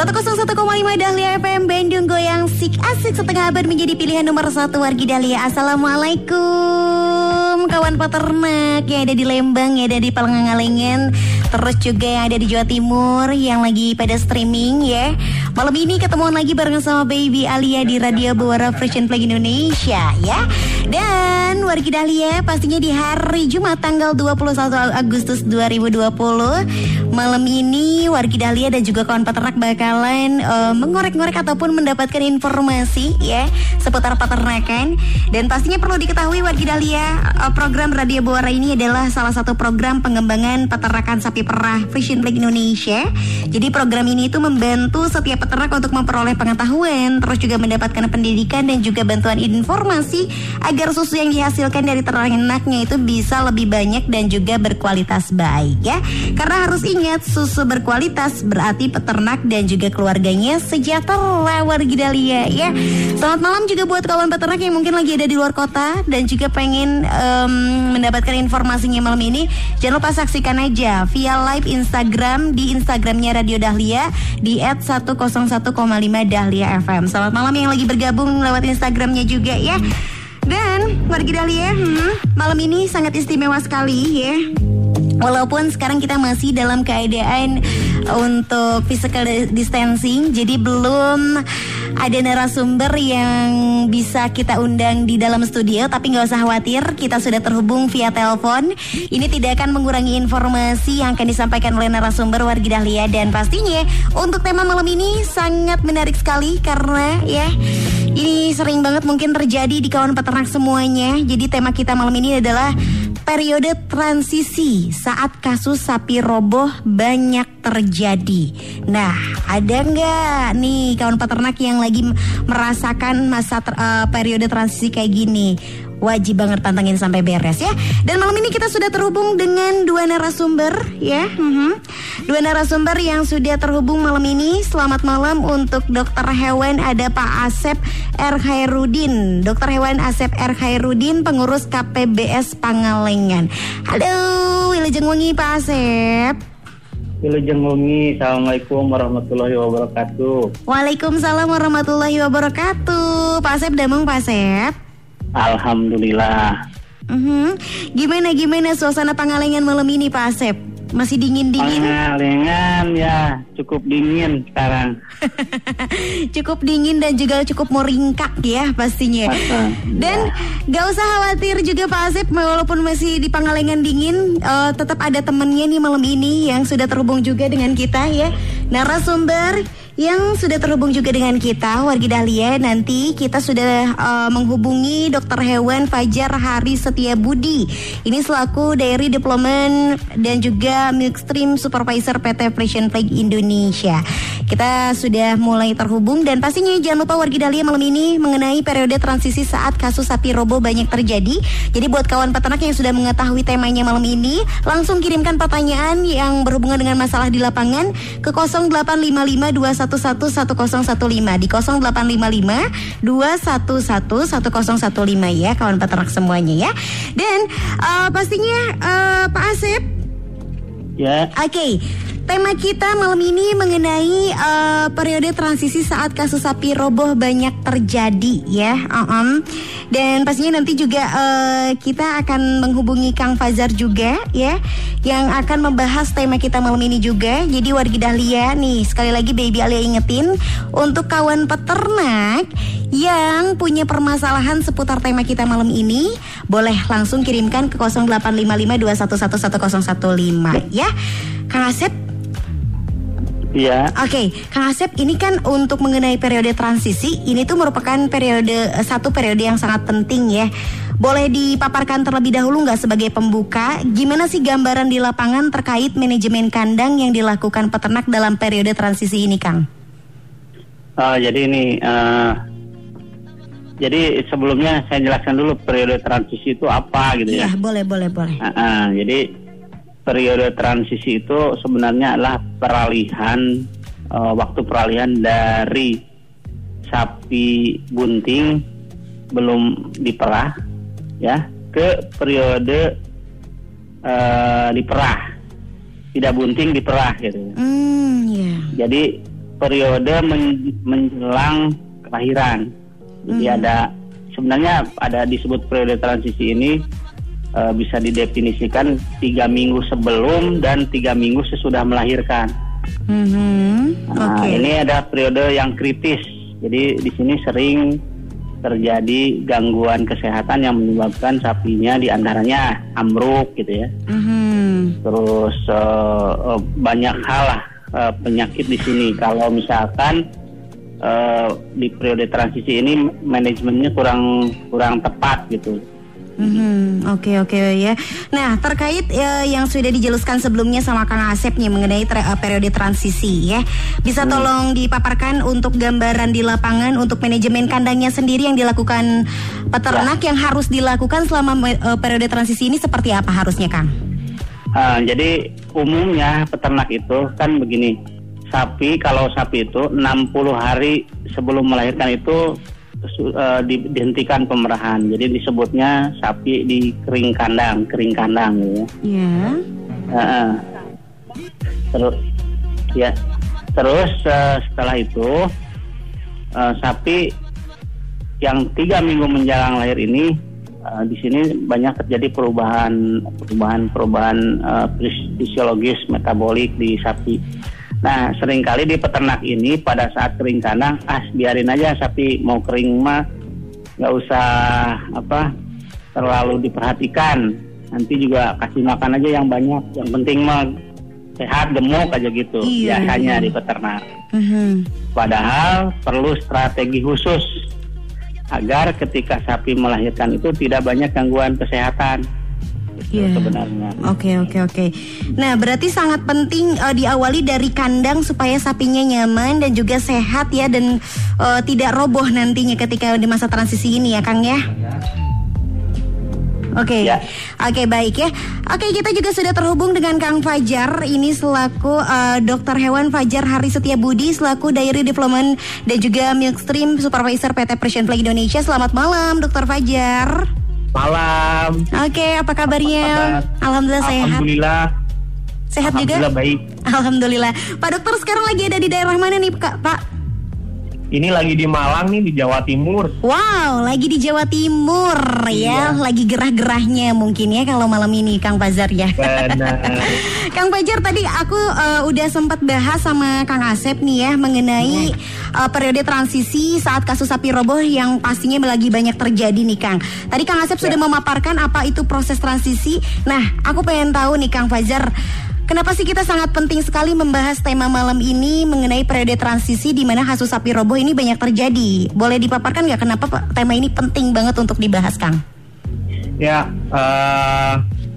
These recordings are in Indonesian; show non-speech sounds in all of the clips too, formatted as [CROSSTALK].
101,5 Dahlia FM Bandung Goyang Sik Asik setengah abad menjadi pilihan nomor satu wargi Dahlia. Assalamualaikum kawan peternak yang ada di Lembang yang ada di Palengalengan Terus juga yang ada di Jawa Timur yang lagi pada streaming ya. Malam ini ketemuan lagi bareng sama Baby Alia di Radio Buara Fresh Flag Indonesia ya. Dan wargi Dahlia pastinya di hari Jumat tanggal 21 Agustus 2020 Malam ini wargi Dahlia dan juga kawan peternak bakalan uh, mengorek-ngorek ataupun mendapatkan informasi ya seputar peternakan dan pastinya perlu diketahui wargi Dahlia uh, program Radio Buara ini adalah salah satu program pengembangan peternakan sapi perah Frisian Flag Indonesia. Jadi program ini itu membantu setiap peternak untuk memperoleh pengetahuan, terus juga mendapatkan pendidikan dan juga bantuan informasi agar susu yang dihasilkan dari ternaknya itu bisa lebih banyak dan juga berkualitas baik ya. Karena harus ingat susu berkualitas berarti peternak dan juga keluarganya sejahtera wargi Dahlia ya. Selamat malam juga buat kawan peternak yang mungkin lagi ada di luar kota dan juga pengen um, mendapatkan informasinya malam ini. Jangan lupa saksikan aja via live Instagram di Instagramnya Radio Dahlia di @101,5 Dahlia FM. Selamat malam yang lagi bergabung lewat Instagramnya juga ya. Dan wargi Dahlia, hmm, malam ini sangat istimewa sekali ya. Walaupun sekarang kita masih dalam keadaan untuk physical distancing, jadi belum ada narasumber yang bisa kita undang di dalam studio, tapi nggak usah khawatir, kita sudah terhubung via telepon. Ini tidak akan mengurangi informasi yang akan disampaikan oleh narasumber Wargi Dahlia dan pastinya untuk tema malam ini sangat menarik sekali karena ya ini sering banget mungkin terjadi di kawan peternak semuanya. Jadi tema kita malam ini adalah periode transisi saat kasus sapi roboh banyak terjadi. Nah, ada nggak nih kawan peternak yang lagi merasakan masa ter, uh, periode transisi kayak gini? Wajib banget pantengin sampai beres ya. Dan malam ini kita sudah terhubung dengan dua narasumber ya. Mm-hmm. Dua narasumber yang sudah terhubung malam ini. Selamat malam untuk dokter hewan ada Pak Asep R. Khairudin. Dokter hewan Asep R. Khairudin pengurus KPBS Pangalengan. Halo, Wilujeng Wengi Pak Asep. Wilujeng Wengi, Assalamualaikum warahmatullahi wabarakatuh. Waalaikumsalam warahmatullahi wabarakatuh. Pak Asep Damung Pak Asep. Alhamdulillah. Uh-huh. Gimana gimana suasana Pangalengan malam ini Pak Asep? Masih dingin dingin? Pangalengan ya cukup dingin sekarang. [LAUGHS] cukup dingin dan juga cukup meringkak ya pastinya. Dan ya. gak usah khawatir juga Pak Asep walaupun masih di Pangalengan dingin, uh, tetap ada temennya nih malam ini yang sudah terhubung juga dengan kita ya. Narasumber yang sudah terhubung juga dengan kita wargi Dahlia nanti kita sudah uh, menghubungi dokter hewan Fajar Hari Setia Budi. Ini selaku Dairy Development dan juga Milkstream Supervisor PT Frisian Flag Indonesia. Kita sudah mulai terhubung dan pastinya jangan lupa wargi Dahlia malam ini mengenai periode transisi saat kasus sapi robo banyak terjadi. Jadi buat kawan peternak yang sudah mengetahui temanya malam ini langsung kirimkan pertanyaan yang berhubungan dengan masalah di lapangan ke 0855 di 0855 211 1015 ya kawan peternak semuanya ya. Dan uh, pastinya uh, Pak Asep Ya. Oke. Okay. Tema kita malam ini mengenai uh, periode transisi saat kasus sapi roboh banyak terjadi ya. Uh -um. Dan pastinya nanti juga uh, kita akan menghubungi Kang Fazar juga ya yang akan membahas tema kita malam ini juga. Jadi wargi Dahlia nih sekali lagi Baby Alia ingetin untuk kawan peternak yang punya permasalahan seputar tema kita malam ini boleh langsung kirimkan ke 085521111015 ya. Kang Asep Iya. Oke, okay. Kang Asep, ini kan untuk mengenai periode transisi, ini tuh merupakan periode satu periode yang sangat penting ya. Boleh dipaparkan terlebih dahulu nggak sebagai pembuka, gimana sih gambaran di lapangan terkait manajemen kandang yang dilakukan peternak dalam periode transisi ini, Kang? Uh, jadi ini uh, jadi sebelumnya saya jelaskan dulu periode transisi itu apa gitu Iya, ya. boleh, boleh, boleh. Ah, ah, jadi periode transisi itu sebenarnya adalah peralihan eh, waktu peralihan dari sapi bunting belum diperah ya ke periode eh, diperah tidak bunting diperah gitu. Hmm, ya. Jadi periode men- menjelang kelahiran. Jadi Hmm. ada sebenarnya ada disebut periode transisi ini eh, bisa didefinisikan tiga minggu sebelum dan tiga minggu sesudah melahirkan. Mhm, Nah, Oke. ini ada periode yang kritis. Jadi di sini sering terjadi gangguan kesehatan yang menyebabkan sapinya di antaranya ambruk gitu ya. Mhm. terus eh, banyak hal lah eh, penyakit di sini. Kalau misalkan eh, di periode transisi ini manajemennya kurang kurang tepat gitu. Mhm, Oke oke ya. Nah terkait eh, yang sudah dijelaskan sebelumnya sama Kang Asep nih mengenai tra- eh, periode transisi ya, bisa tolong dipaparkan untuk gambaran di lapangan untuk manajemen kandangnya sendiri yang dilakukan peternak yang harus dilakukan selama eh, periode transisi ini seperti apa harusnya Kang? Eh, jadi umumnya peternak itu kan begini, sapi kalau sapi itu 60 hari sebelum melahirkan itu eh, di- dihentikan pemerahan. Jadi disebutnya sapi di kering kandang, kering kandang gitu ya. Heeh. terus ya terus eh, setelah itu eh, sapi yang tiga minggu menjelang lahir ini eh, di sini banyak terjadi perubahan perubahan perubahan fis- fisiologis metabolik di sapi. Nah sering kali di peternak ini pada saat kering kandang ah biarin aja sapi mau kering mah nggak usah apa terlalu diperhatikan nanti juga kasih makan aja yang banyak yang penting mah sehat gemuk aja gitu Iya, biasanya iya. di peternak Mhm. padahal perlu strategi khusus agar ketika sapi melahirkan itu tidak banyak gangguan kesehatan Itu Iya. sebenarnya Oke oke oke. Nah berarti sangat penting eh, diawali dari kandang supaya sapinya nyaman dan juga sehat ya dan eh, tidak roboh nantinya ketika di masa transisi ini ya Kang ya. Oke, Ya. oke baik ya. Oke kita juga sudah terhubung dengan Kang Fajar. Ini selaku eh, dokter hewan Fajar Hari Setia Budi selaku Dairy Development dan juga Milkstream Supervisor PT Persian Flag Indonesia. Selamat malam, Dokter Fajar. Malam Oke, apa kabarnya? kabar? Alhamdulillah sehat. alhamdulillah Sehat juga? alhamdulillah baik Alhamdulillah. Pak dokter sekarang lagi ada di daerah mana nih Kak, Pak? Ini lagi di Malang nih di Jawa Timur Wow, lagi di Jawa Timur ya, lagi gerah-gerahnya mungkin ya kalau malam ini Kang Pazar ya. benar [LAUGHS] Kang Fajar tadi aku eh, udah sempat bahas sama Kang Asep nih ya mengenai eh, periode transisi saat kasus sapi roboh yang pastinya lagi banyak terjadi nih Kang. Tadi Kang Asep sudah memaparkan apa itu proses transisi. Nah, aku pengen tahu nih Kang Fajar, kenapa sih kita sangat penting sekali membahas tema malam ini mengenai periode transisi di mana kasus sapi roboh ini banyak terjadi. Boleh dipaparkan nggak kenapa tema ini penting banget untuk dibahas Kang? Ya, eh,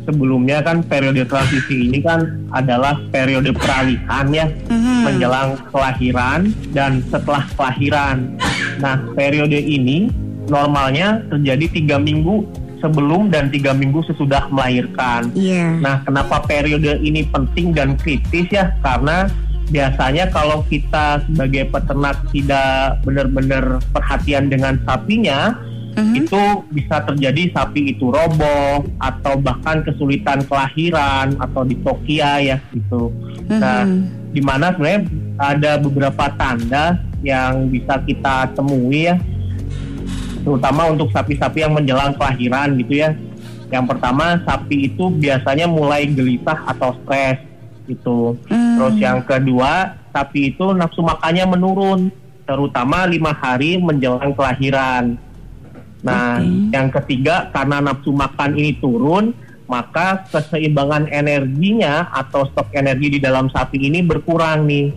sebelumnya kan periode transisi ini kan adalah periode peralihan ya Mhm. menjelang kelahiran dan setelah kelahiran. Nah, periode ini normalnya terjadi tiga minggu sebelum dan tiga minggu sesudah melahirkan. Iya. Nah, kenapa periode ini penting dan kritis ya? Karena biasanya kalau kita sebagai peternak tidak benar-benar perhatian dengan sapinya, Mhm. itu bisa terjadi sapi itu roboh atau bahkan kesulitan kelahiran atau distokia ya gitu. Nah, Mhm. di mana sebenarnya ada beberapa tanda yang bisa kita temui ya, terutama untuk sapi-sapi yang menjelang kelahiran gitu ya. Yang pertama sapi itu biasanya mulai gelisah atau stres gitu. Hmm. Terus yang kedua sapi itu nafsu makannya menurun, terutama lima hari menjelang kelahiran. Nah, Oke. yang ketiga karena nafsu makan ini turun, maka keseimbangan energinya atau stok energi di dalam sapi ini berkurang nih.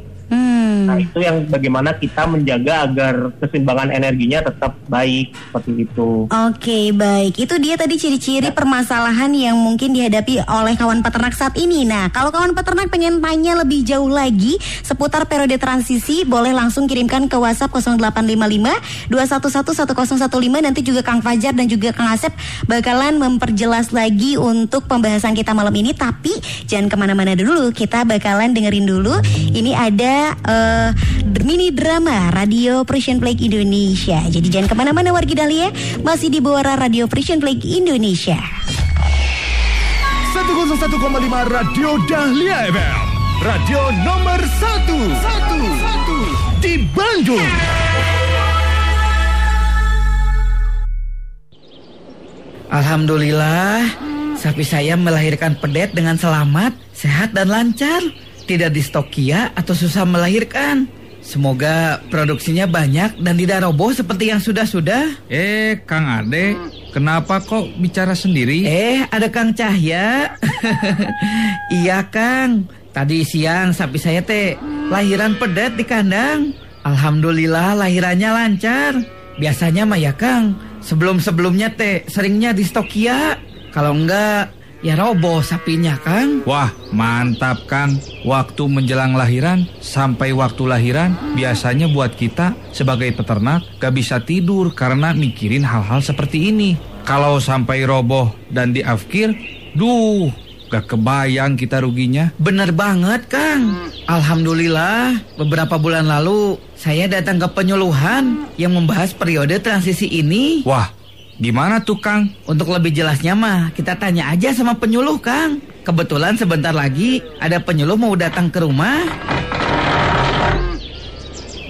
Hmm. Nah itu yang bagaimana kita menjaga agar keseimbangan energinya tetap baik seperti itu. Oke baik itu dia tadi ciri-ciri permasalahan yang mungkin dihadapi oleh kawan peternak saat ini. Nah kalau kawan peternak pengen tanya lebih jauh lagi seputar periode transisi boleh langsung kirimkan ke WhatsApp 0855 211 1015 nanti juga Kang Fajar dan juga Kang Asep bakalan memperjelas lagi untuk pembahasan kita malam ini. Tapi jangan ke mana-mana dulu kita bakalan dengerin dulu. Ini ada eh, mini drama Radio Persian Flag Indonesia. Jadi jangan ke mana-mana wargi Dahlia masih di Bawara Radio Persian Flag Indonesia. 101,5 Radio Dahlia FM. Radio nomor 1 1 di Bandung. Alhamdulillah, sapi saya melahirkan pedet dengan selamat, sehat dan lancar. Tidak distokia atau susah melahirkan. Semoga produksinya banyak dan tidak roboh seperti yang sudah-sudah. Eh, Kang Ade, kenapa kok bicara sendiri? Eh, ada Kang Cahya. [LAUGHS] iya, Kang. Tadi siang sapi saya teh lahiran pedet di kandang. Alhamdulillah lahirannya lancar. Biasanya mah ya, Kang. Sebelum-sebelumnya teh seringnya di stokia. Kalau enggak, ya roboh sapinya, Kang. Wah, mantap Kang. Waktu menjelang lahiran sampai waktu lahiran biasanya buat kita sebagai peternak gak bisa tidur karena mikirin hal-hal seperti ini. Kalau sampai roboh dan diafkir, duh, gak kebayang kita ruginya. Bener banget, Kang. Alhamdulillah, beberapa bulan lalu saya datang ke penyuluhan yang membahas periode transisi ini. Wah, gimana tuh Kang? Untuk lebih jelasnya mah, kita tanya aja sama penyuluh, Kang. Kebetulan sebentar lagi ada penyuluh mau datang ke rumah.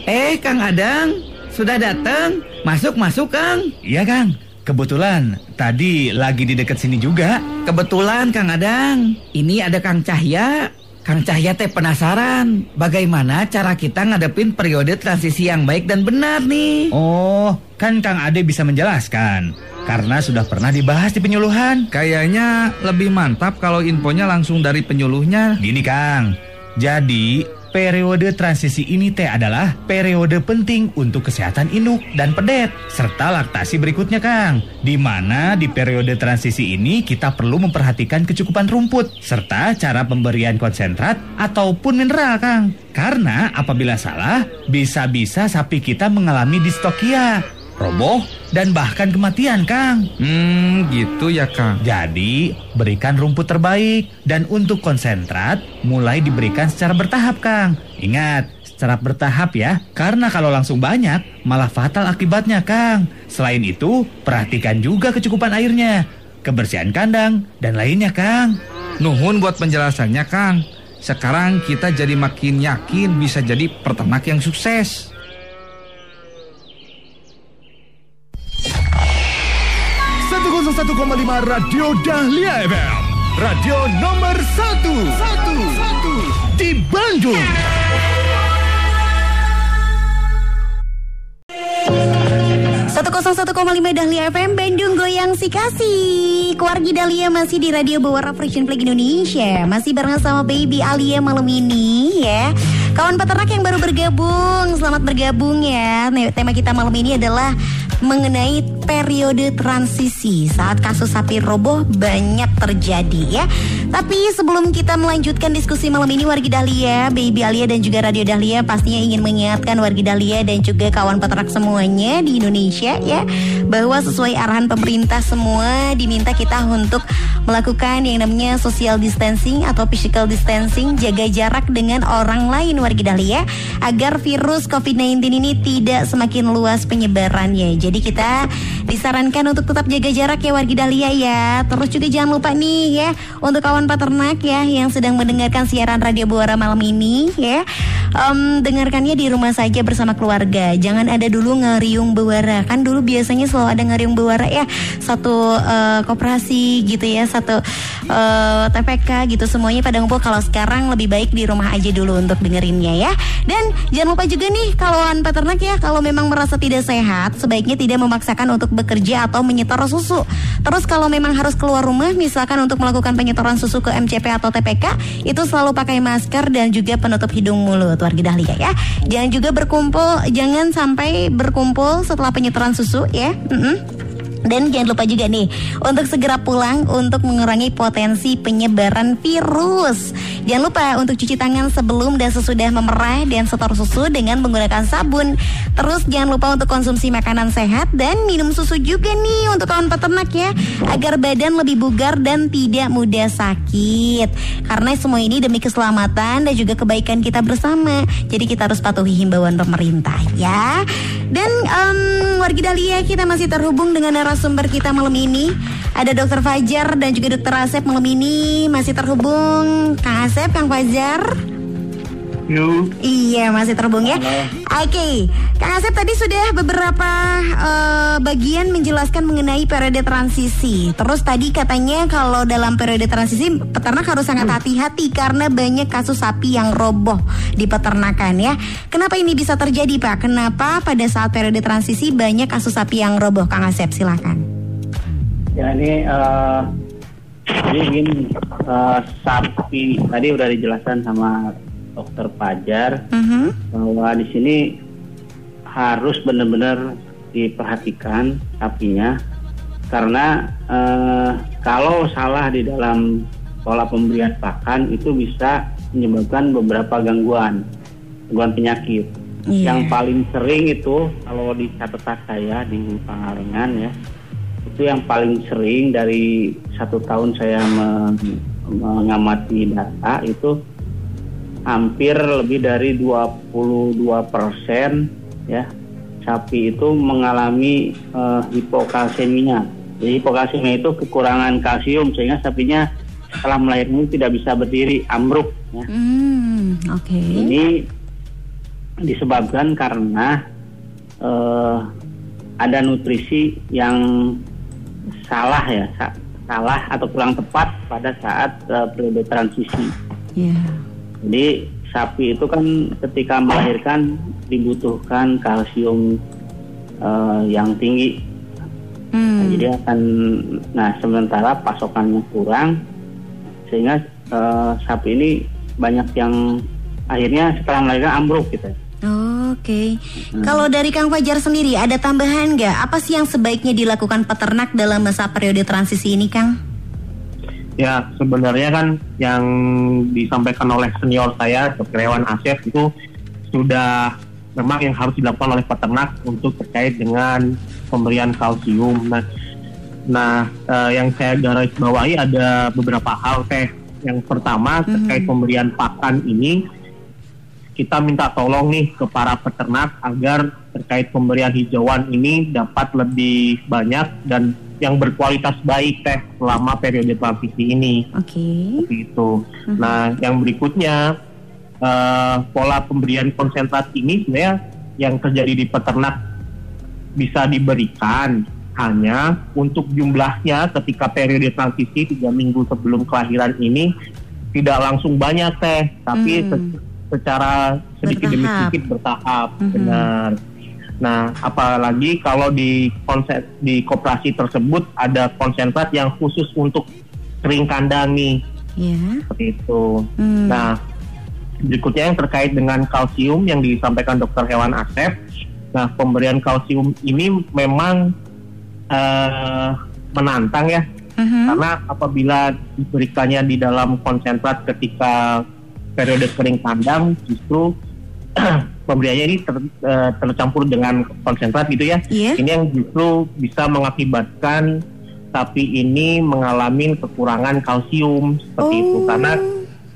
Eh, Kang Adang, sudah datang? Masuk, masuk, Kang. Iya, Kang. Kebetulan tadi lagi di dekat sini juga. Kebetulan, Kang Adang. Ini ada Kang Cahya. Kang Cahya teh penasaran bagaimana cara kita ngadepin periode transisi yang baik dan benar nih. Oh, kan Kang Ade bisa menjelaskan karena sudah pernah dibahas di penyuluhan. Kayaknya lebih mantap kalau infonya langsung dari penyuluhnya. Gini Kang, jadi periode transisi ini teh adalah periode penting untuk kesehatan induk dan pedet serta laktasi berikutnya Kang. Di mana di periode transisi ini kita perlu memperhatikan kecukupan rumput serta cara pemberian konsentrat ataupun mineral Kang. Karena apabila salah bisa-bisa sapi kita mengalami distokia, roboh dan bahkan kematian Kang. Hmm, gitu ya Kang. Jadi, berikan rumput terbaik dan untuk konsentrat mulai diberikan secara bertahap, Kang. Ingat, secara bertahap ya, karena kalau langsung banyak malah fatal akibatnya, Kang. Selain itu, perhatikan juga kecukupan airnya, kebersihan kandang dan lainnya, Kang. Nuhun buat penjelasannya Kang. Sekarang kita jadi makin yakin bisa jadi peternak yang sukses. 101,5 Radio Dahlia FM. Radio nomor 1 1 di Bandung. Satu lima Dahlia FM Bandung Goyang si kasih. Keluarga Dahlia masih di Radio Bawara Fresh Flag Indonesia. Masih bareng sama Baby Alia malam ini ya. Kawan peternak yang baru bergabung Selamat bergabung ya. Tema kita malam ini adalah mengenai periode transisi saat kasus sapi roboh banyak terjadi ya. Tapi sebelum kita melanjutkan diskusi malam ini wargi Dahlia, Baby Alia dan juga Radio Dahlia pastinya ingin mengingatkan wargi Dahlia dan juga kawan peternak semuanya di Indonesia ya bahwa sesuai arahan pemerintah semua diminta kita untuk melakukan yang namanya social distancing atau physical distancing, jaga jarak dengan orang lain wargi Dahlia agar virus COVID-19 ini tidak semakin luas penyebarannya. Jadi kita disarankan untuk tetap jaga jarak ya wargi Dahlia ya. Terus juga jangan lupa nih ya untuk kawan peternak ya yang sedang mendengarkan siaran Radio Buara malam ini ya. Em, dengarkannya di rumah saja bersama keluarga. Jangan ada dulu ngeriung buara. Kan dulu biasanya selalu ada ngeriung buara ya. Satu eh, koperasi gitu ya, satu eh, TPK gitu semuanya pada ngumpul kalau sekarang lebih baik di rumah aja dulu untuk dengerinnya ya. Dan jangan lupa juga nih kalau peternak ya kalau memang merasa tidak sehat sebaiknya tidak memaksakan untuk bekerja atau menyetor susu. Terus kalau memang harus keluar rumah misalkan untuk melakukan penyetoran susu ke MCP atau TPK itu selalu pakai masker dan juga penutup hidung mulut warga Dahlia ya. Jangan juga berkumpul, jangan sampai berkumpul setelah penyetoran susu ya. Mm-mm. Dan jangan lupa juga nih untuk segera pulang untuk mengurangi potensi penyebaran virus. Jangan lupa untuk cuci tangan sebelum dan sesudah memerah dan setor susu dengan menggunakan sabun. Terus jangan lupa untuk konsumsi makanan sehat dan minum susu juga nih untuk kawan peternak ya agar badan lebih bugar dan tidak mudah sakit. Karena semua ini demi keselamatan dan juga kebaikan kita bersama. Jadi kita harus patuhi himbauan pemerintah ya. Dan em, warga Dahlia kita masih terhubung dengan narasumber kita malam ini. Ada Dokter Fajar dan juga Dokter Asep malam ini masih terhubung. Kang Asep, Kang Fajar. Yuk. Iya masih terhubung ya. Oke, Kang Asep tadi sudah beberapa eh, bagian menjelaskan mengenai periode transisi. Terus tadi katanya kalau dalam periode transisi peternak harus sangat hati-hati karena banyak kasus sapi yang roboh di peternakan ya. Kenapa ini bisa terjadi Pak? Kenapa pada saat periode transisi banyak kasus sapi yang roboh? Kang Asep silakan. Ya ini eh, jadi gini eh, sapi tadi udah dijelaskan sama dokter Pajar Mhm. bahwa di sini harus benar-benar diperhatikan sapinya karena eh, kalau salah di dalam pola pemberian pakan itu bisa menyebabkan beberapa gangguan gangguan penyakit Iya. yang paling sering itu kalau di catatan saya di Pangalengan ya itu yang paling sering dari satu tahun saya men- mengamati data itu hampir lebih dari 22 persen ya sapi itu mengalami eh, hipokalsemia. Jadi hipokalsemia itu kekurangan kalsium sehingga sapinya setelah melahirkan tidak bisa berdiri, ambruk. Ya. Hmm, oke. Ini disebabkan karena eh, ada nutrisi yang salah ya, sa- salah atau kurang tepat pada saat eh, periode transisi. Ya. Jadi sapi itu kan ketika melahirkan dibutuhkan kalsium eh, yang tinggi. Nah, Hmm. jadi akan nah sementara pasokannya kurang sehingga eh, sapi ini banyak yang akhirnya setelah melahirkan ambruk gitu. Oke, kalau dari Kang Fajar sendiri ada tambahan nggak? Apa sih yang sebaiknya dilakukan peternak dalam masa periode transisi ini, Kang? Ya, sebenarnya kan yang disampaikan oleh senior saya. Hewan Asef itu sudah memang yang harus dilakukan oleh peternak untuk terkait dengan pemberian kalsium. Nah, nah eh, yang saya garis bawahi ada beberapa hal teh. Yang pertama terkait pemberian pakan ini kita minta tolong nih ke para peternak agar terkait pemberian hijauan ini dapat lebih banyak dan yang berkualitas baik teh selama periode transisi ini Oke. seperti itu. Nah, yang berikutnya eh, pola pemberian konsentrat ini sebenarnya yang terjadi di peternak bisa diberikan hanya untuk jumlahnya ketika periode transisi tiga minggu sebelum kelahiran ini tidak langsung banyak teh, tapi Hmm. se- secara sedikit demi sedikit bertahap, Mhm. benar. Nah, apalagi kalau di konsep di koperasi tersebut ada konsentrat yang khusus untuk kering kandang nih, Ya. seperti itu. Hmm. Nah, berikutnya yang terkait dengan kalsium yang disampaikan dokter hewan Asep. Nah, pemberian kalsium ini memang eh, menantang ya, Mhm. karena apabila diberikannya di dalam konsentrat ketika periode kering kandang, justru [CLEARS THROAT] pemberiannya ini ter- eh, tercampur dengan konsentrat gitu ya. Iya. Ini yang justru bisa mengakibatkan sapi ini mengalami kekurangan kalsium seperti itu karena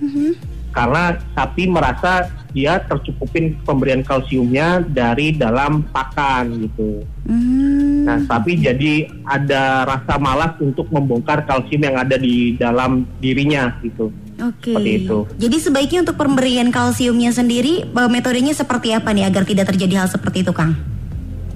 Mhm. karena sapi merasa dia tercukupin pemberian kalsiumnya dari dalam pakan gitu. Hmm. Nah, sapi jadi ada rasa malas untuk membongkar kalsium yang ada di dalam dirinya gitu. Oke. seperti itu. Jadi sebaiknya untuk pemberian kalsiumnya sendiri eh, metodenya seperti apa nih agar tidak terjadi hal seperti itu, Kang?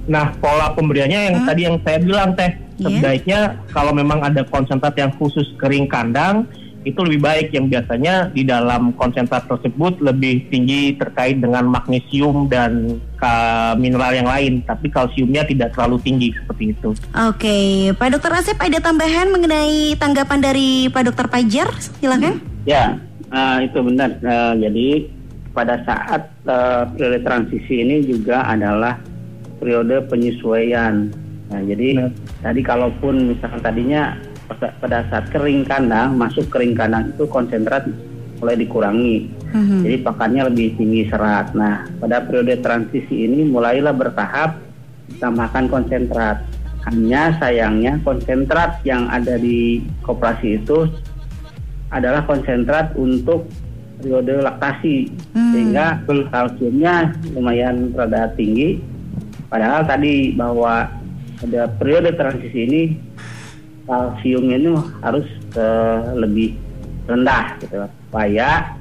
Nah, pola pemberiannya yang Hmm? tadi yang saya bilang teh Iya. sebaiknya kalau memang ada konsentrat yang khusus kering kandang itu lebih baik yang biasanya di dalam konsentrat tersebut lebih tinggi terkait dengan magnesium dan ka- mineral yang lain, tapi kalsiumnya tidak terlalu tinggi seperti itu. Oke, Pak Dokter Asep ada tambahan mengenai tanggapan dari Pak Dokter Pajar? Silakan. Ya, eh, itu benar. Eh, jadi pada saat eh, periode transisi ini juga adalah periode penyesuaian. Nah, jadi tadi kalaupun misalkan tadinya pada, pada saat kering kandang, masuk kering kandang itu konsentrat mulai dikurangi. Mhm. Jadi pakannya lebih tinggi serat. Nah, pada periode transisi ini mulailah bertahap ditambahkan konsentrat. Hanya sayangnya konsentrat yang ada di koperasi itu adalah konsentrat untuk periode laktasi Hmm. sehingga kalsiumnya lumayan rada tinggi. Padahal tadi bahwa pada periode transisi ini kalsiumnya ini harus eh, lebih rendah gitu supaya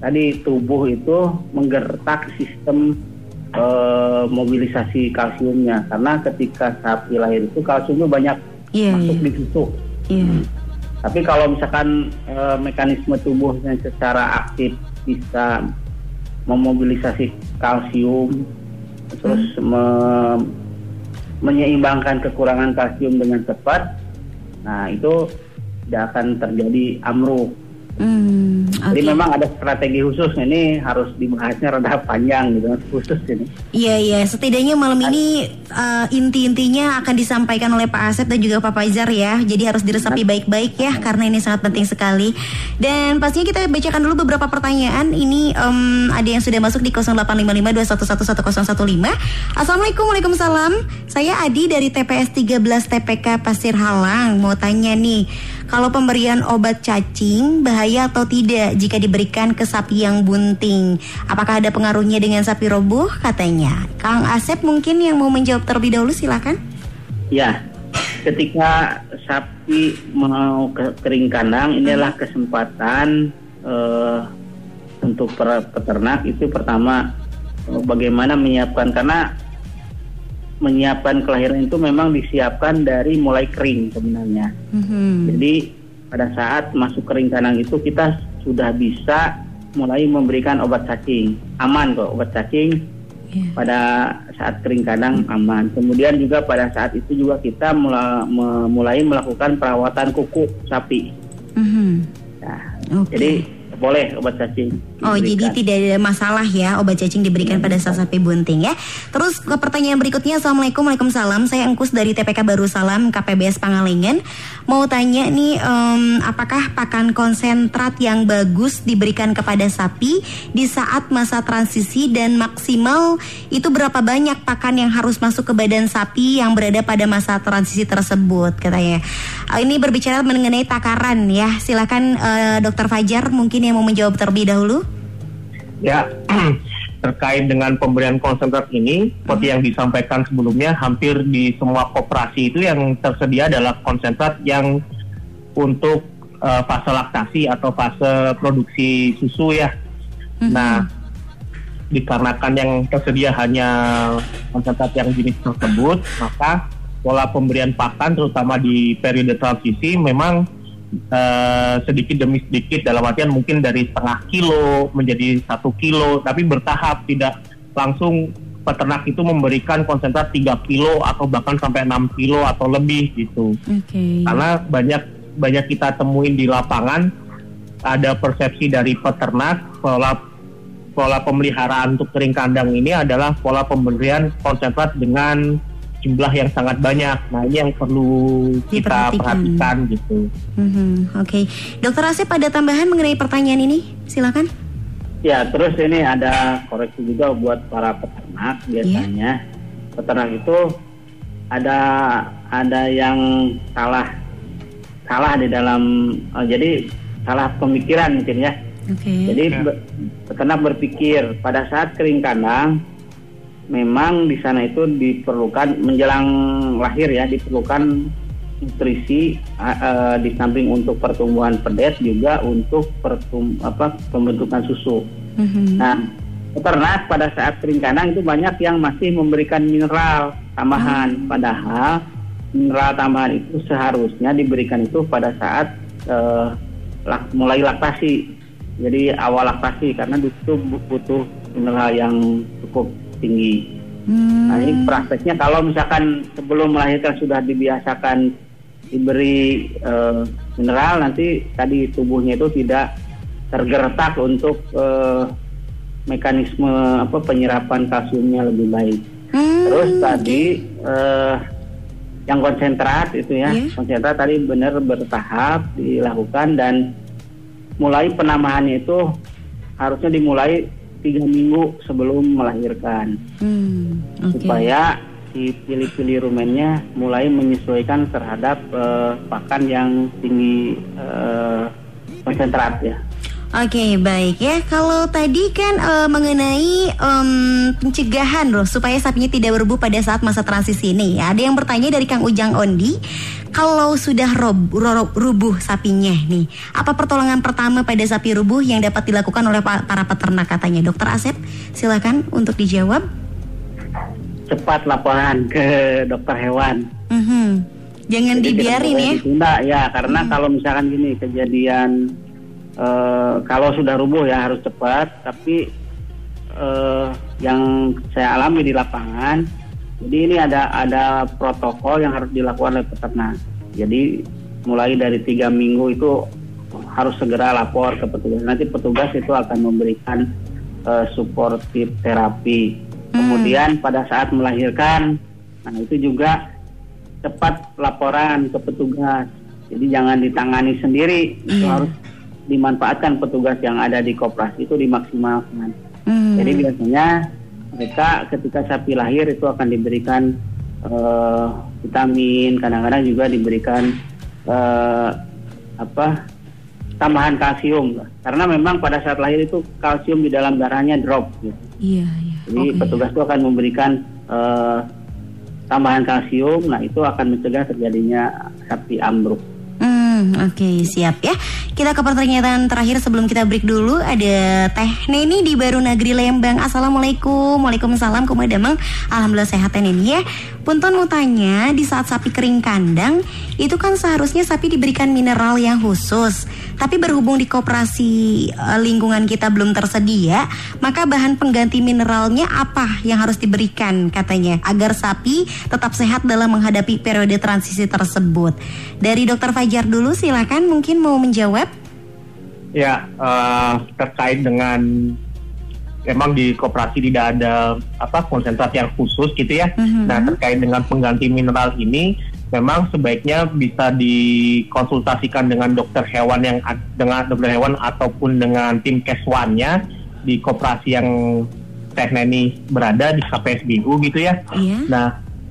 tadi tubuh itu menggertak sistem eh, mobilisasi kalsiumnya karena ketika sapi lahir itu kalsiumnya banyak Iya, masuk iya. di susu. Iya. Tapi kalau misalkan eh, mekanisme tubuhnya secara aktif bisa memobilisasi kalsium, terus me- menyeimbangkan kekurangan kalsium dengan cepat, nah itu tidak akan terjadi amruk. Hmm, Jadi oke. memang ada strategi khusus ini harus dibahasnya rada panjang gitu khusus ini. Iya iya, setidaknya malam ini uh, inti-intinya akan disampaikan oleh Pak Asep dan juga Pak Fajar ya. Jadi harus diresapi baik-baik ya karena ini sangat penting sekali. Dan pastinya kita bacakan dulu beberapa pertanyaan. Ini em, ada yang sudah masuk di 085521111015. Assalamualaikum Waalaikumsalam. Saya Adi dari TPS 13 TPK Pasir Halang. Mau tanya nih, kalau pemberian obat cacing bahaya atau tidak jika diberikan ke sapi yang bunting? Apakah ada pengaruhnya dengan sapi roboh? Katanya. Kang Asep mungkin yang mau menjawab terlebih dahulu silakan. Ya, ketika sapi mau ke kering kandang, inilah kesempatan eh, untuk peternak itu pertama eh, bagaimana menyiapkan karena menyiapkan kelahiran itu memang disiapkan dari mulai kering sebenarnya. Mhm. Jadi pada saat masuk kering kandang itu kita sudah bisa mulai memberikan obat cacing. Aman kok obat cacing Iya. pada saat kering kandang aman. Kemudian juga pada saat itu juga kita mula- me- mulai melakukan perawatan kuku sapi. Mhm. Nah, Oke. Jadi boleh obat cacing. Oh jadi diberikan. tidak ada masalah ya obat cacing diberikan pada saat sapi bunting ya. Terus ke pertanyaan berikutnya Assalamualaikum Waalaikumsalam Saya Engkus dari TPK Baru Salam KPBS Pangalengan Mau tanya nih em, apakah pakan konsentrat yang bagus diberikan kepada sapi di saat masa transisi dan maksimal itu berapa banyak pakan yang harus masuk ke badan sapi yang berada pada masa transisi tersebut katanya. Eh, Ini berbicara mengenai takaran ya. Silakan eh, Dokter Fajar mungkin yang mau menjawab terlebih dahulu. Ya, [CLEARS THROAT] terkait dengan pemberian konsentrat ini, seperti yang disampaikan sebelumnya, hampir di semua koperasi itu yang tersedia adalah konsentrat yang untuk eh, fase laktasi atau fase produksi susu ya. Nah, dikarenakan yang tersedia hanya konsentrat yang jenis tersebut, maka pola pemberian pakan terutama di periode transisi memang eh, sedikit demi sedikit dalam artian mungkin dari setengah kilo menjadi satu kilo, tapi bertahap tidak langsung peternak itu memberikan konsentrat 3 kilo atau bahkan sampai 6 kilo atau lebih gitu Oke. karena banyak banyak kita temuin di lapangan ada persepsi dari peternak pola pola pemeliharaan untuk kering kandang ini adalah pola pemberian konsentrat dengan jumlah yang sangat banyak. Nah ini yang perlu kita Diperhatikan. perhatikan gitu. Mhm, Oke, Dokter Asep ada tambahan mengenai pertanyaan ini? Silakan. Ya, terus ini ada koreksi juga buat para peternak biasanya. Peternak itu ada ada yang salah salah di dalam eh, jadi salah pemikiran mungkin ya. Oke. Jadi be- peternak berpikir pada saat kering kandang memang di sana itu diperlukan menjelang lahir ya diperlukan nutrisi eh, di samping untuk pertumbuhan pedet juga untuk pertum apa pembentukan susu. Mhm. Nah, peternak pada saat kering kandang itu banyak yang masih memberikan mineral tambahan, padahal mineral tambahan itu seharusnya diberikan itu pada saat eh, lak- mulai laktasi. Jadi awal laktasi karena bu- butuh mineral yang cukup tinggi. Hmm, Nah ini prakteknya kalau misalkan sebelum melahirkan sudah dibiasakan diberi eh, mineral nanti tadi tubuhnya itu tidak tergertak untuk eh, mekanisme apa penyerapan kalsiumnya lebih baik. hmm, Terus tadi eh, yang konsentrat itu ya, Iya. konsentrat tadi benar bertahap dilakukan dan mulai penambahannya itu harusnya dimulai tiga minggu sebelum melahirkan hmm, oke. supaya si pilih-pilih rumennya mulai menyesuaikan terhadap eh, pakan yang tinggi eh, konsentrat ya. Oke baik ya kalau tadi kan eh, mengenai em, pencegahan loh supaya sapinya tidak berbuh pada saat masa transisi ini ya ada yang bertanya dari Kang Ujang Ondi kalau sudah rob, ro- rubuh sapinya nih apa pertolongan pertama pada sapi rubuh yang dapat dilakukan oleh pa- para peternak katanya Dokter Asep silakan untuk dijawab. Cepat laporan ke dokter hewan. Mhm. Jangan Jadi dibiarin ya. Ditunda ya, karena kalau misalkan gini kejadian eh, kalau sudah rubuh ya harus cepat. Tapi eh, yang saya alami di lapangan, jadi ini ada ada protokol yang harus dilakukan oleh peternak. Jadi mulai dari tiga minggu itu harus segera lapor ke petugas. Nanti petugas itu akan memberikan eh, supportive terapi. Kemudian pada saat melahirkan, nah itu juga cepat laporan ke petugas. Jadi jangan ditangani sendiri, itu Iya. harus dimanfaatkan petugas yang ada di koperasi itu dimaksimalkan. Hmm. Jadi biasanya mereka ketika sapi lahir itu akan diberikan eh, vitamin, kadang-kadang juga diberikan eh, apa tambahan kalsium, karena memang pada saat lahir itu kalsium di dalam darahnya drop. Gitu. Iya iya. Jadi Oke. petugas itu akan memberikan eh, tambahan kalsium, nah itu akan mencegah terjadinya sapi ambruk. Hmm, oke siap ya. Kita ke pertanyaan terakhir sebelum kita break dulu. Ada Teh Neni di Baru Nagri Lembang. Assalamualaikum. Waalaikumsalam. Kumaha damang. Alhamdulillah sehat Teh Neni ya. Punten mau tanya, di saat sapi kering kandang, itu kan seharusnya sapi diberikan mineral yang khusus. Tapi berhubung di koperasi eh, lingkungan kita belum tersedia, maka bahan pengganti mineralnya apa yang harus diberikan katanya agar sapi tetap sehat dalam menghadapi periode transisi tersebut. Dari Dokter Fajar dulu silakan mungkin mau menjawab. Ya, eh, terkait dengan memang di koperasi tidak ada apa konsentrat yang khusus gitu ya. Mhm. Nah, terkait dengan pengganti mineral ini memang sebaiknya bisa dikonsultasikan dengan dokter hewan yang dengan dokter hewan ataupun dengan tim keswannya di koperasi yang Tekneni berada di KPSBU gitu ya. Iya. Nah,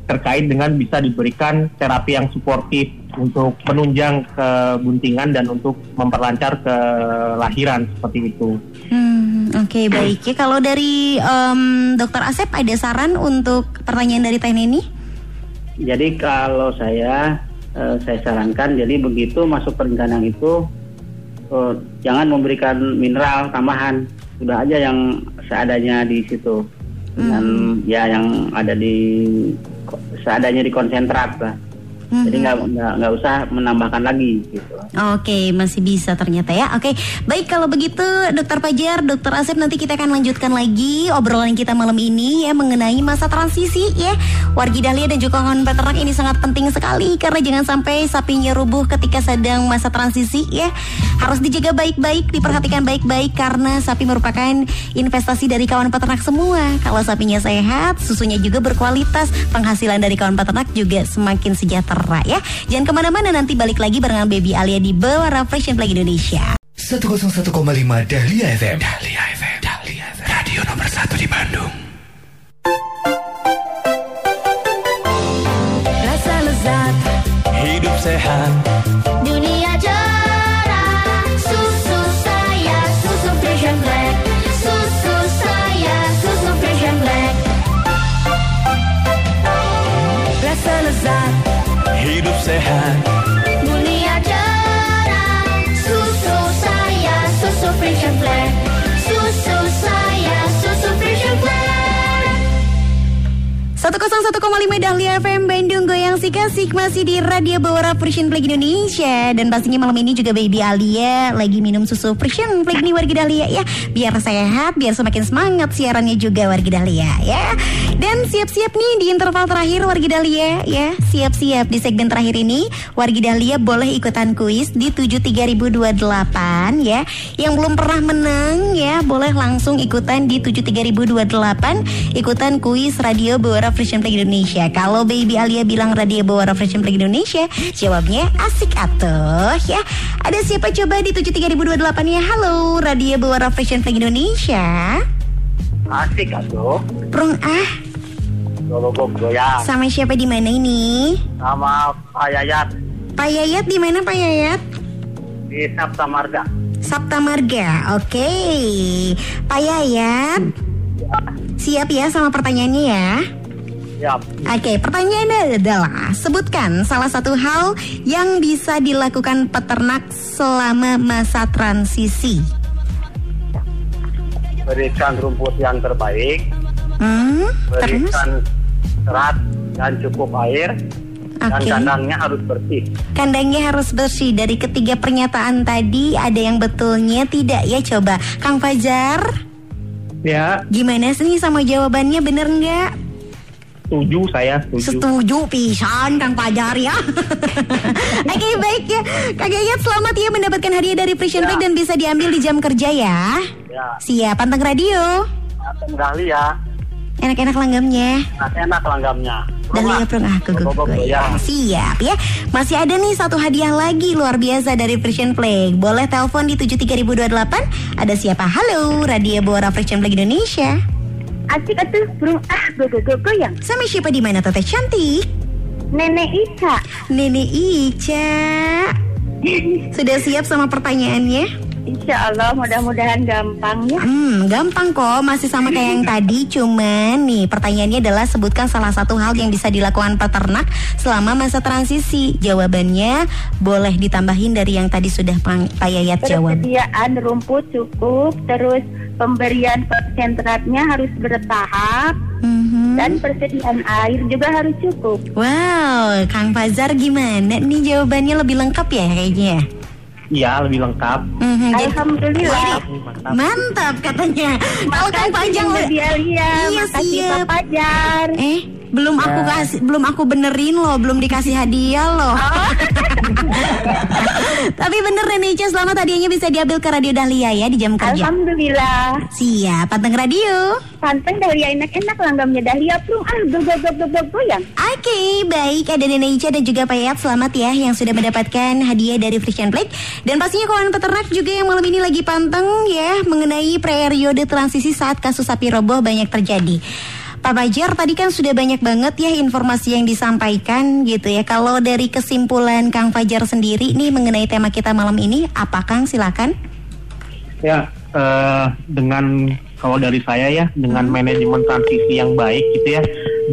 terkait dengan bisa diberikan terapi yang suportif untuk menunjang kebuntingan dan untuk memperlancar kelahiran seperti itu. Hmm, oke baik ya. Kalau dari em, Dokter Asep ada saran untuk pertanyaan dari Teh Neni? Jadi kalau saya eh, saya sarankan, jadi begitu masuk perencanaan itu eh, jangan memberikan mineral tambahan, sudah aja yang seadanya di situ dengan ya yang ada di seadanya di konsentrat lah. Jadi nggak nggak nggak usah menambahkan lagi gitu. Oke, masih bisa ternyata ya. Oke, baik kalau begitu Dokter Fajar, Dokter Asep nanti kita akan lanjutkan lagi obrolan kita malam ini ya mengenai masa transisi ya. Wargi Dahlia dan juga kawan peternak ini sangat penting sekali karena jangan sampai sapinya rubuh ketika sedang masa transisi ya. Harus dijaga baik-baik, diperhatikan baik-baik karena sapi merupakan investasi dari kawan peternak semua. Kalau sapinya sehat, susunya juga berkualitas, penghasilan dari kawan peternak juga semakin sejahtera ya. Jangan ke mana-mana nanti balik lagi barengan Baby Alia di Bawara Fresh and Play Indonesia. 101,5 Dahlia FM. Dahlia FM. Dahlia FM. Radio nomor 1 di Bandung. Rasa lezat Hidup sehat. 101,5 Dahlia FM Bandung Goyang si kasih masih di Radio Bawara Persian Flag Indonesia. Dan pastinya malam ini juga Baby Alia lagi minum susu Persian Flag nih warga Dahlia ya. Biar sehat, biar semakin semangat siarannya juga warga Dahlia ya. Dan siap-siap nih di interval terakhir warga Dahlia ya. Siap-siap di segmen terakhir ini Warga Dahlia boleh ikutan kuis di 73028 ya. Yang belum pernah menang ya boleh langsung ikutan di 73028 Ikutan kuis Radio Bawara Fresh Flag Indonesia. Kalau Baby Alia bilang Radio Bawara Fresh Flag Indonesia Jawabnya asik atuh ya Ada siapa coba di 73028 ya Halo Radio Bawara Fresh Flag Indonesia Asik atuh. Prung ah goyang. sama siapa di mana ini? Sama Pak Yayat Pak Yayat di mana Pak Yayat? di Sabta Marga. Sabta Marga, oke. Pak Yayat, siap ya sama pertanyaannya ya? Oke, pertanyaannya adalah sebutkan salah satu hal yang bisa dilakukan peternak selama masa transisi. Berikan rumput yang terbaik, Hmm, terus? berikan serat dan cukup air, dan Oke. kandangnya harus bersih. Kandangnya harus bersih. Dari ketiga pernyataan tadi ada yang betulnya tidak ya coba. Kang Fajar, Ya, gimana sih sama jawabannya bener nggak? Setuju saya, setuju. Setuju pisan Kang Fajar ya. [LAUGHS] Oke baik ya. Kang Yayat selamat ya mendapatkan hadiah dari Frisian Bag dan bisa diambil di jam kerja ya. Ya, Siap panteng radio. Ateng Dahlia, Enak-enak langgamnya. enak langgamnya. Dahlia prung ah gugup Gogok goyang. Siap ya. Masih ada nih satu hadiah lagi luar biasa dari Frisian Flag. Boleh telepon di 73028. Ada siapa? Halo, Radio Bora Frisian Flag Indonesia. Asik atuh burung ah go-go-go goyang. Sama siapa di mana Teteh cantik? Nenek Ica. Nenek Ica. [LAUGHS] Sudah siap sama pertanyaannya? Insya Allah mudah-mudahan gampang ya. Hmm, gampang kok, masih sama kayak yang tadi, cuman nih pertanyaannya adalah sebutkan salah satu hal yang bisa dilakukan peternak selama masa transisi. Jawabannya boleh ditambahin dari yang tadi sudah Pak Yayat jawab. Persediaan rumput cukup, terus pemberian konsentratnya harus bertahap Mhm. dan persediaan air juga harus cukup. Wow, Kang Fazar gimana nih jawabannya lebih lengkap ya kayaknya? Iya, lebih lengkap. Mhm, jadi- Alhamdulillah. Mantap. Mantap katanya. Kalau Kang Pajang Makasih Mbak Alia, Iya, makasih siap. Pak Fajar. Eh, belum aku kasih belum aku benerin loh, belum dikasih hadiah loh. [LAUGHS] Tapi bener Neneca selamat hadiahnya bisa diambil ke Radio Dahlia ya di jam kerja. Alhamdulillah. Siap, panteng radio. Panteng Dahlia enak-enak langgamnya Dahlia plung ah go-go-go-go goyang. Oke, baik ada Neneca dan juga Pak Yayat selamat ya yang sudah mendapatkan hadiah dari Frisian Plate dan pastinya kawan peternak juga yang malam ini lagi panteng ya mengenai periode transisi saat kasus sapi roboh banyak terjadi. Pak Bajar tadi kan sudah banyak banget ya informasi yang disampaikan gitu ya. Kalau dari kesimpulan Kang Fajar sendiri nih mengenai tema kita malam ini, apa Kang? Silakan. Ya, eh, dengan kalau dari saya ya, dengan manajemen transisi yang baik gitu ya,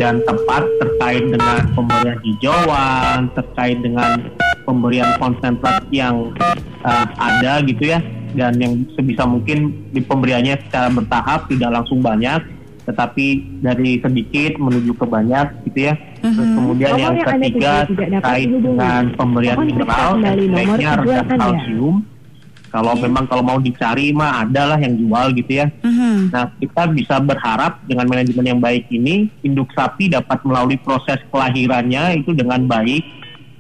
dan tepat terkait dengan pemberian hijauan, terkait dengan pemberian konsentrat yang eh, ada gitu ya, dan yang sebisa mungkin di pemberiannya secara bertahap, tidak langsung banyak, tetapi dari sedikit menuju ke banyak gitu ya. Terus kemudian Nomor yang yang ketiga terkait dengan pemberian mineral, sebaiknya rendah kalsium. Kalau memang kalau mau dicari mah ada lah yang jual gitu ya. Mhm. Nah kita bisa berharap dengan manajemen yang baik ini induk sapi dapat melalui proses kelahirannya itu dengan baik.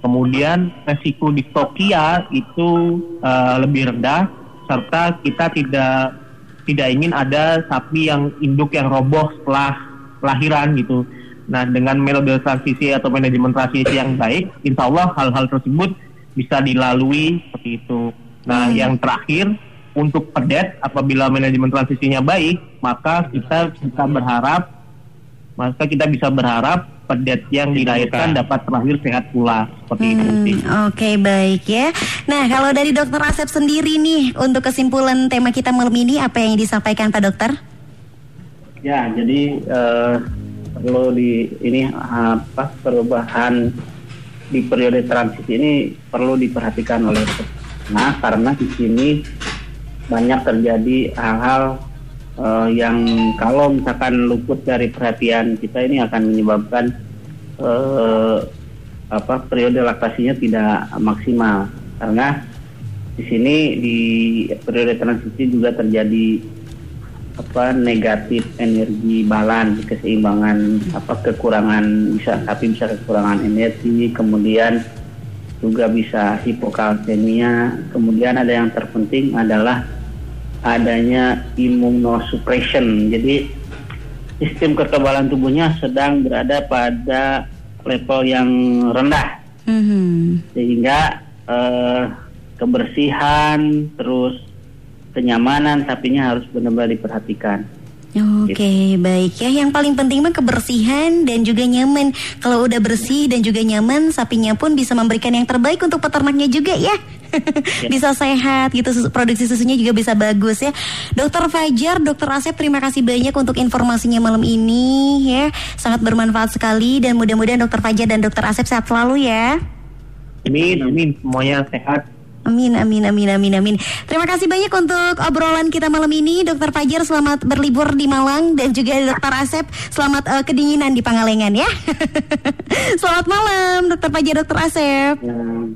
Kemudian resiko diftokia itu eh, lebih rendah serta kita tidak tidak ingin ada sapi yang induk yang roboh setelah lahiran gitu. Nah dengan metode transisi atau manajemen transisi yang baik, insya Allah hal-hal tersebut bisa dilalui seperti itu. Nah yang terakhir untuk pedet apabila manajemen transisinya baik, maka kita bisa berharap, maka kita bisa berharap pedet yang dilahirkan dapat terlahir sehat pula seperti itu. Hmm, sih. Oke baik ya. Nah kalau dari Dokter Asep sendiri nih untuk kesimpulan tema kita malam ini apa yang disampaikan Pak Dokter? Ya, jadi eh, perlu di ini apa perubahan di periode transisi ini perlu diperhatikan oleh nah karena di sini banyak terjadi hal-hal eh, yang kalau misalkan luput dari perhatian kita ini akan menyebabkan eh, apa periode laktasinya tidak maksimal. Karena di sini di periode transisi juga terjadi apa negatif energi balan keseimbangan apa kekurangan bisa tapi bisa kekurangan energi kemudian juga bisa hipokalsemia kemudian ada yang terpenting adalah adanya immunosuppression jadi sistem kekebalan tubuhnya sedang berada pada level yang rendah Mhm. sehingga eh, kebersihan terus kenyamanan sapinya harus benar-benar diperhatikan. Oke, baik ya. Yang paling penting mah kebersihan dan juga nyaman. Kalau udah bersih dan juga nyaman, sapinya pun bisa memberikan yang terbaik untuk peternaknya juga ya. [LAUGHS] bisa sehat gitu, susu- produksi susunya juga bisa bagus ya. Dokter Fajar, Dokter Asep, terima kasih banyak untuk informasinya malam ini ya. Sangat bermanfaat sekali dan mudah-mudahan Dokter Fajar dan Dokter Asep sehat selalu ya. Amin, amin. Semuanya sehat. Amin, amin, amin, amin, amin. Terima kasih banyak untuk obrolan kita malam ini, Dokter Fajar. Selamat berlibur di Malang dan juga Dokter Asep. Selamat eh, kedinginan di Pangalengan ya. [LAUGHS] selamat malam, Dokter Fajar, Dokter Asep.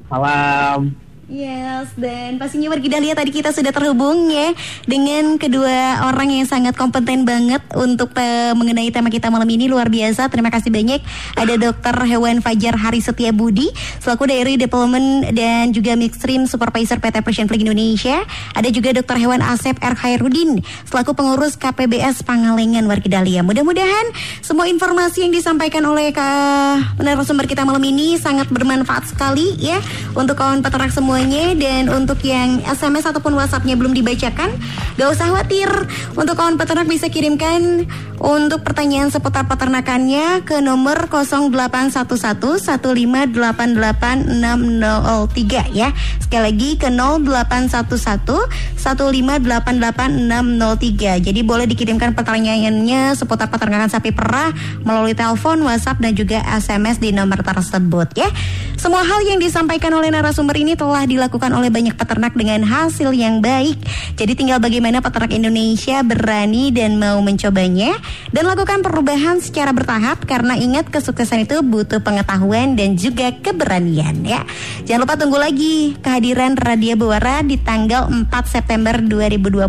Salam. Yes, dan pastinya wargi Dahlia tadi kita sudah terhubung ya dengan kedua orang yang sangat kompeten banget untuk eh, mengenai tema kita malam ini luar biasa. Terima kasih banyak. Ada Dokter Hewan Fajar Hari Setia Budi selaku Dairy Development dan juga Midstream Supervisor PT Persian Flag Indonesia. Ada juga Dokter Hewan Asep R. Khairuddin selaku pengurus KPBS Pangalengan wargi Dahlia. Mudah-mudahan semua informasi yang disampaikan oleh ka- narasumber kita malam ini sangat bermanfaat sekali ya untuk kawan peternak semuanya. Dan untuk yang SMS ataupun WhatsAppnya belum dibacakan gak usah khawatir. Untuk kawan peternak bisa kirimkan. Untuk pertanyaan seputar peternakannya ke nomor 0811-1588603 ya. Sekali lagi ke 0811-1588603 jadi boleh dikirimkan pertanyaannya seputar peternakan sapi perah melalui telepon, WhatsApp dan juga SMS di nomor tersebut ya. Semua hal yang disampaikan oleh narasumber ini telah dilakukan oleh banyak peternak dengan hasil yang baik. Jadi tinggal bagaimana peternak Indonesia berani dan mau mencobanya dan lakukan perubahan secara bertahap karena ingat kesuksesan itu butuh pengetahuan dan juga keberanian ya. Jangan lupa tunggu lagi kehadiran Radio Buara di tanggal 4 September 2020.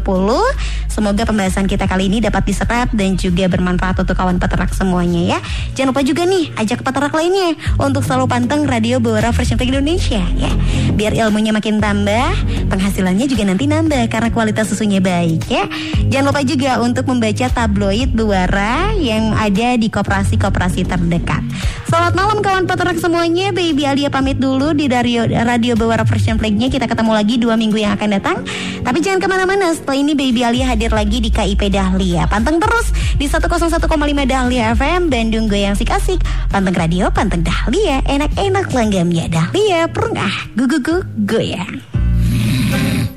Semoga pembahasan kita kali ini dapat diserap dan juga bermanfaat untuk kawan peternak semuanya ya. Jangan lupa juga nih ajak peternak lainnya untuk selalu panteng Radio Buara Flag Indonesia ya. Biar ilmunya makin tambah, penghasilannya juga nanti nambah karena kualitas susunya baik ya. Jangan lupa juga untuk membaca tabloid Buara yang ada di koperasi-koperasi terdekat. Selamat malam kawan peternak semuanya. Baby Alia pamit dulu di Radio Radio Buara Version Flag-nya. Kita ketemu lagi dua minggu yang akan datang. Tapi jangan ke mana-mana. Setelah ini Baby Alia hadir lagi di KIP Dahlia. Panteng terus di 101,5 Dahlia FM Bandung Goyang Sik Asik. Panteng radio, panteng Dahlia. Enak-enak langgamnya Dahlia. Perung ah, gugu-gu goyang.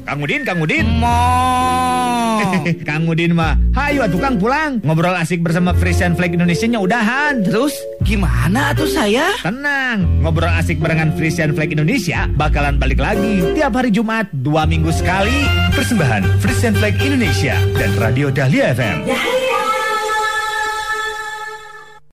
Kang Udin, Kang Udin. [LAUGHS] Kang Udin mah, hayu atuh Kang pulang. Ngobrol asik bersama Frisian Flag Indonesia-nya udahan. Terus gimana tuh saya? Tenang, ngobrol asik barengan Frisian Flag Indonesia bakalan balik lagi tiap hari Jumat dua minggu sekali. Persembahan Frisian Flag Indonesia dan Radio Dahlia FM.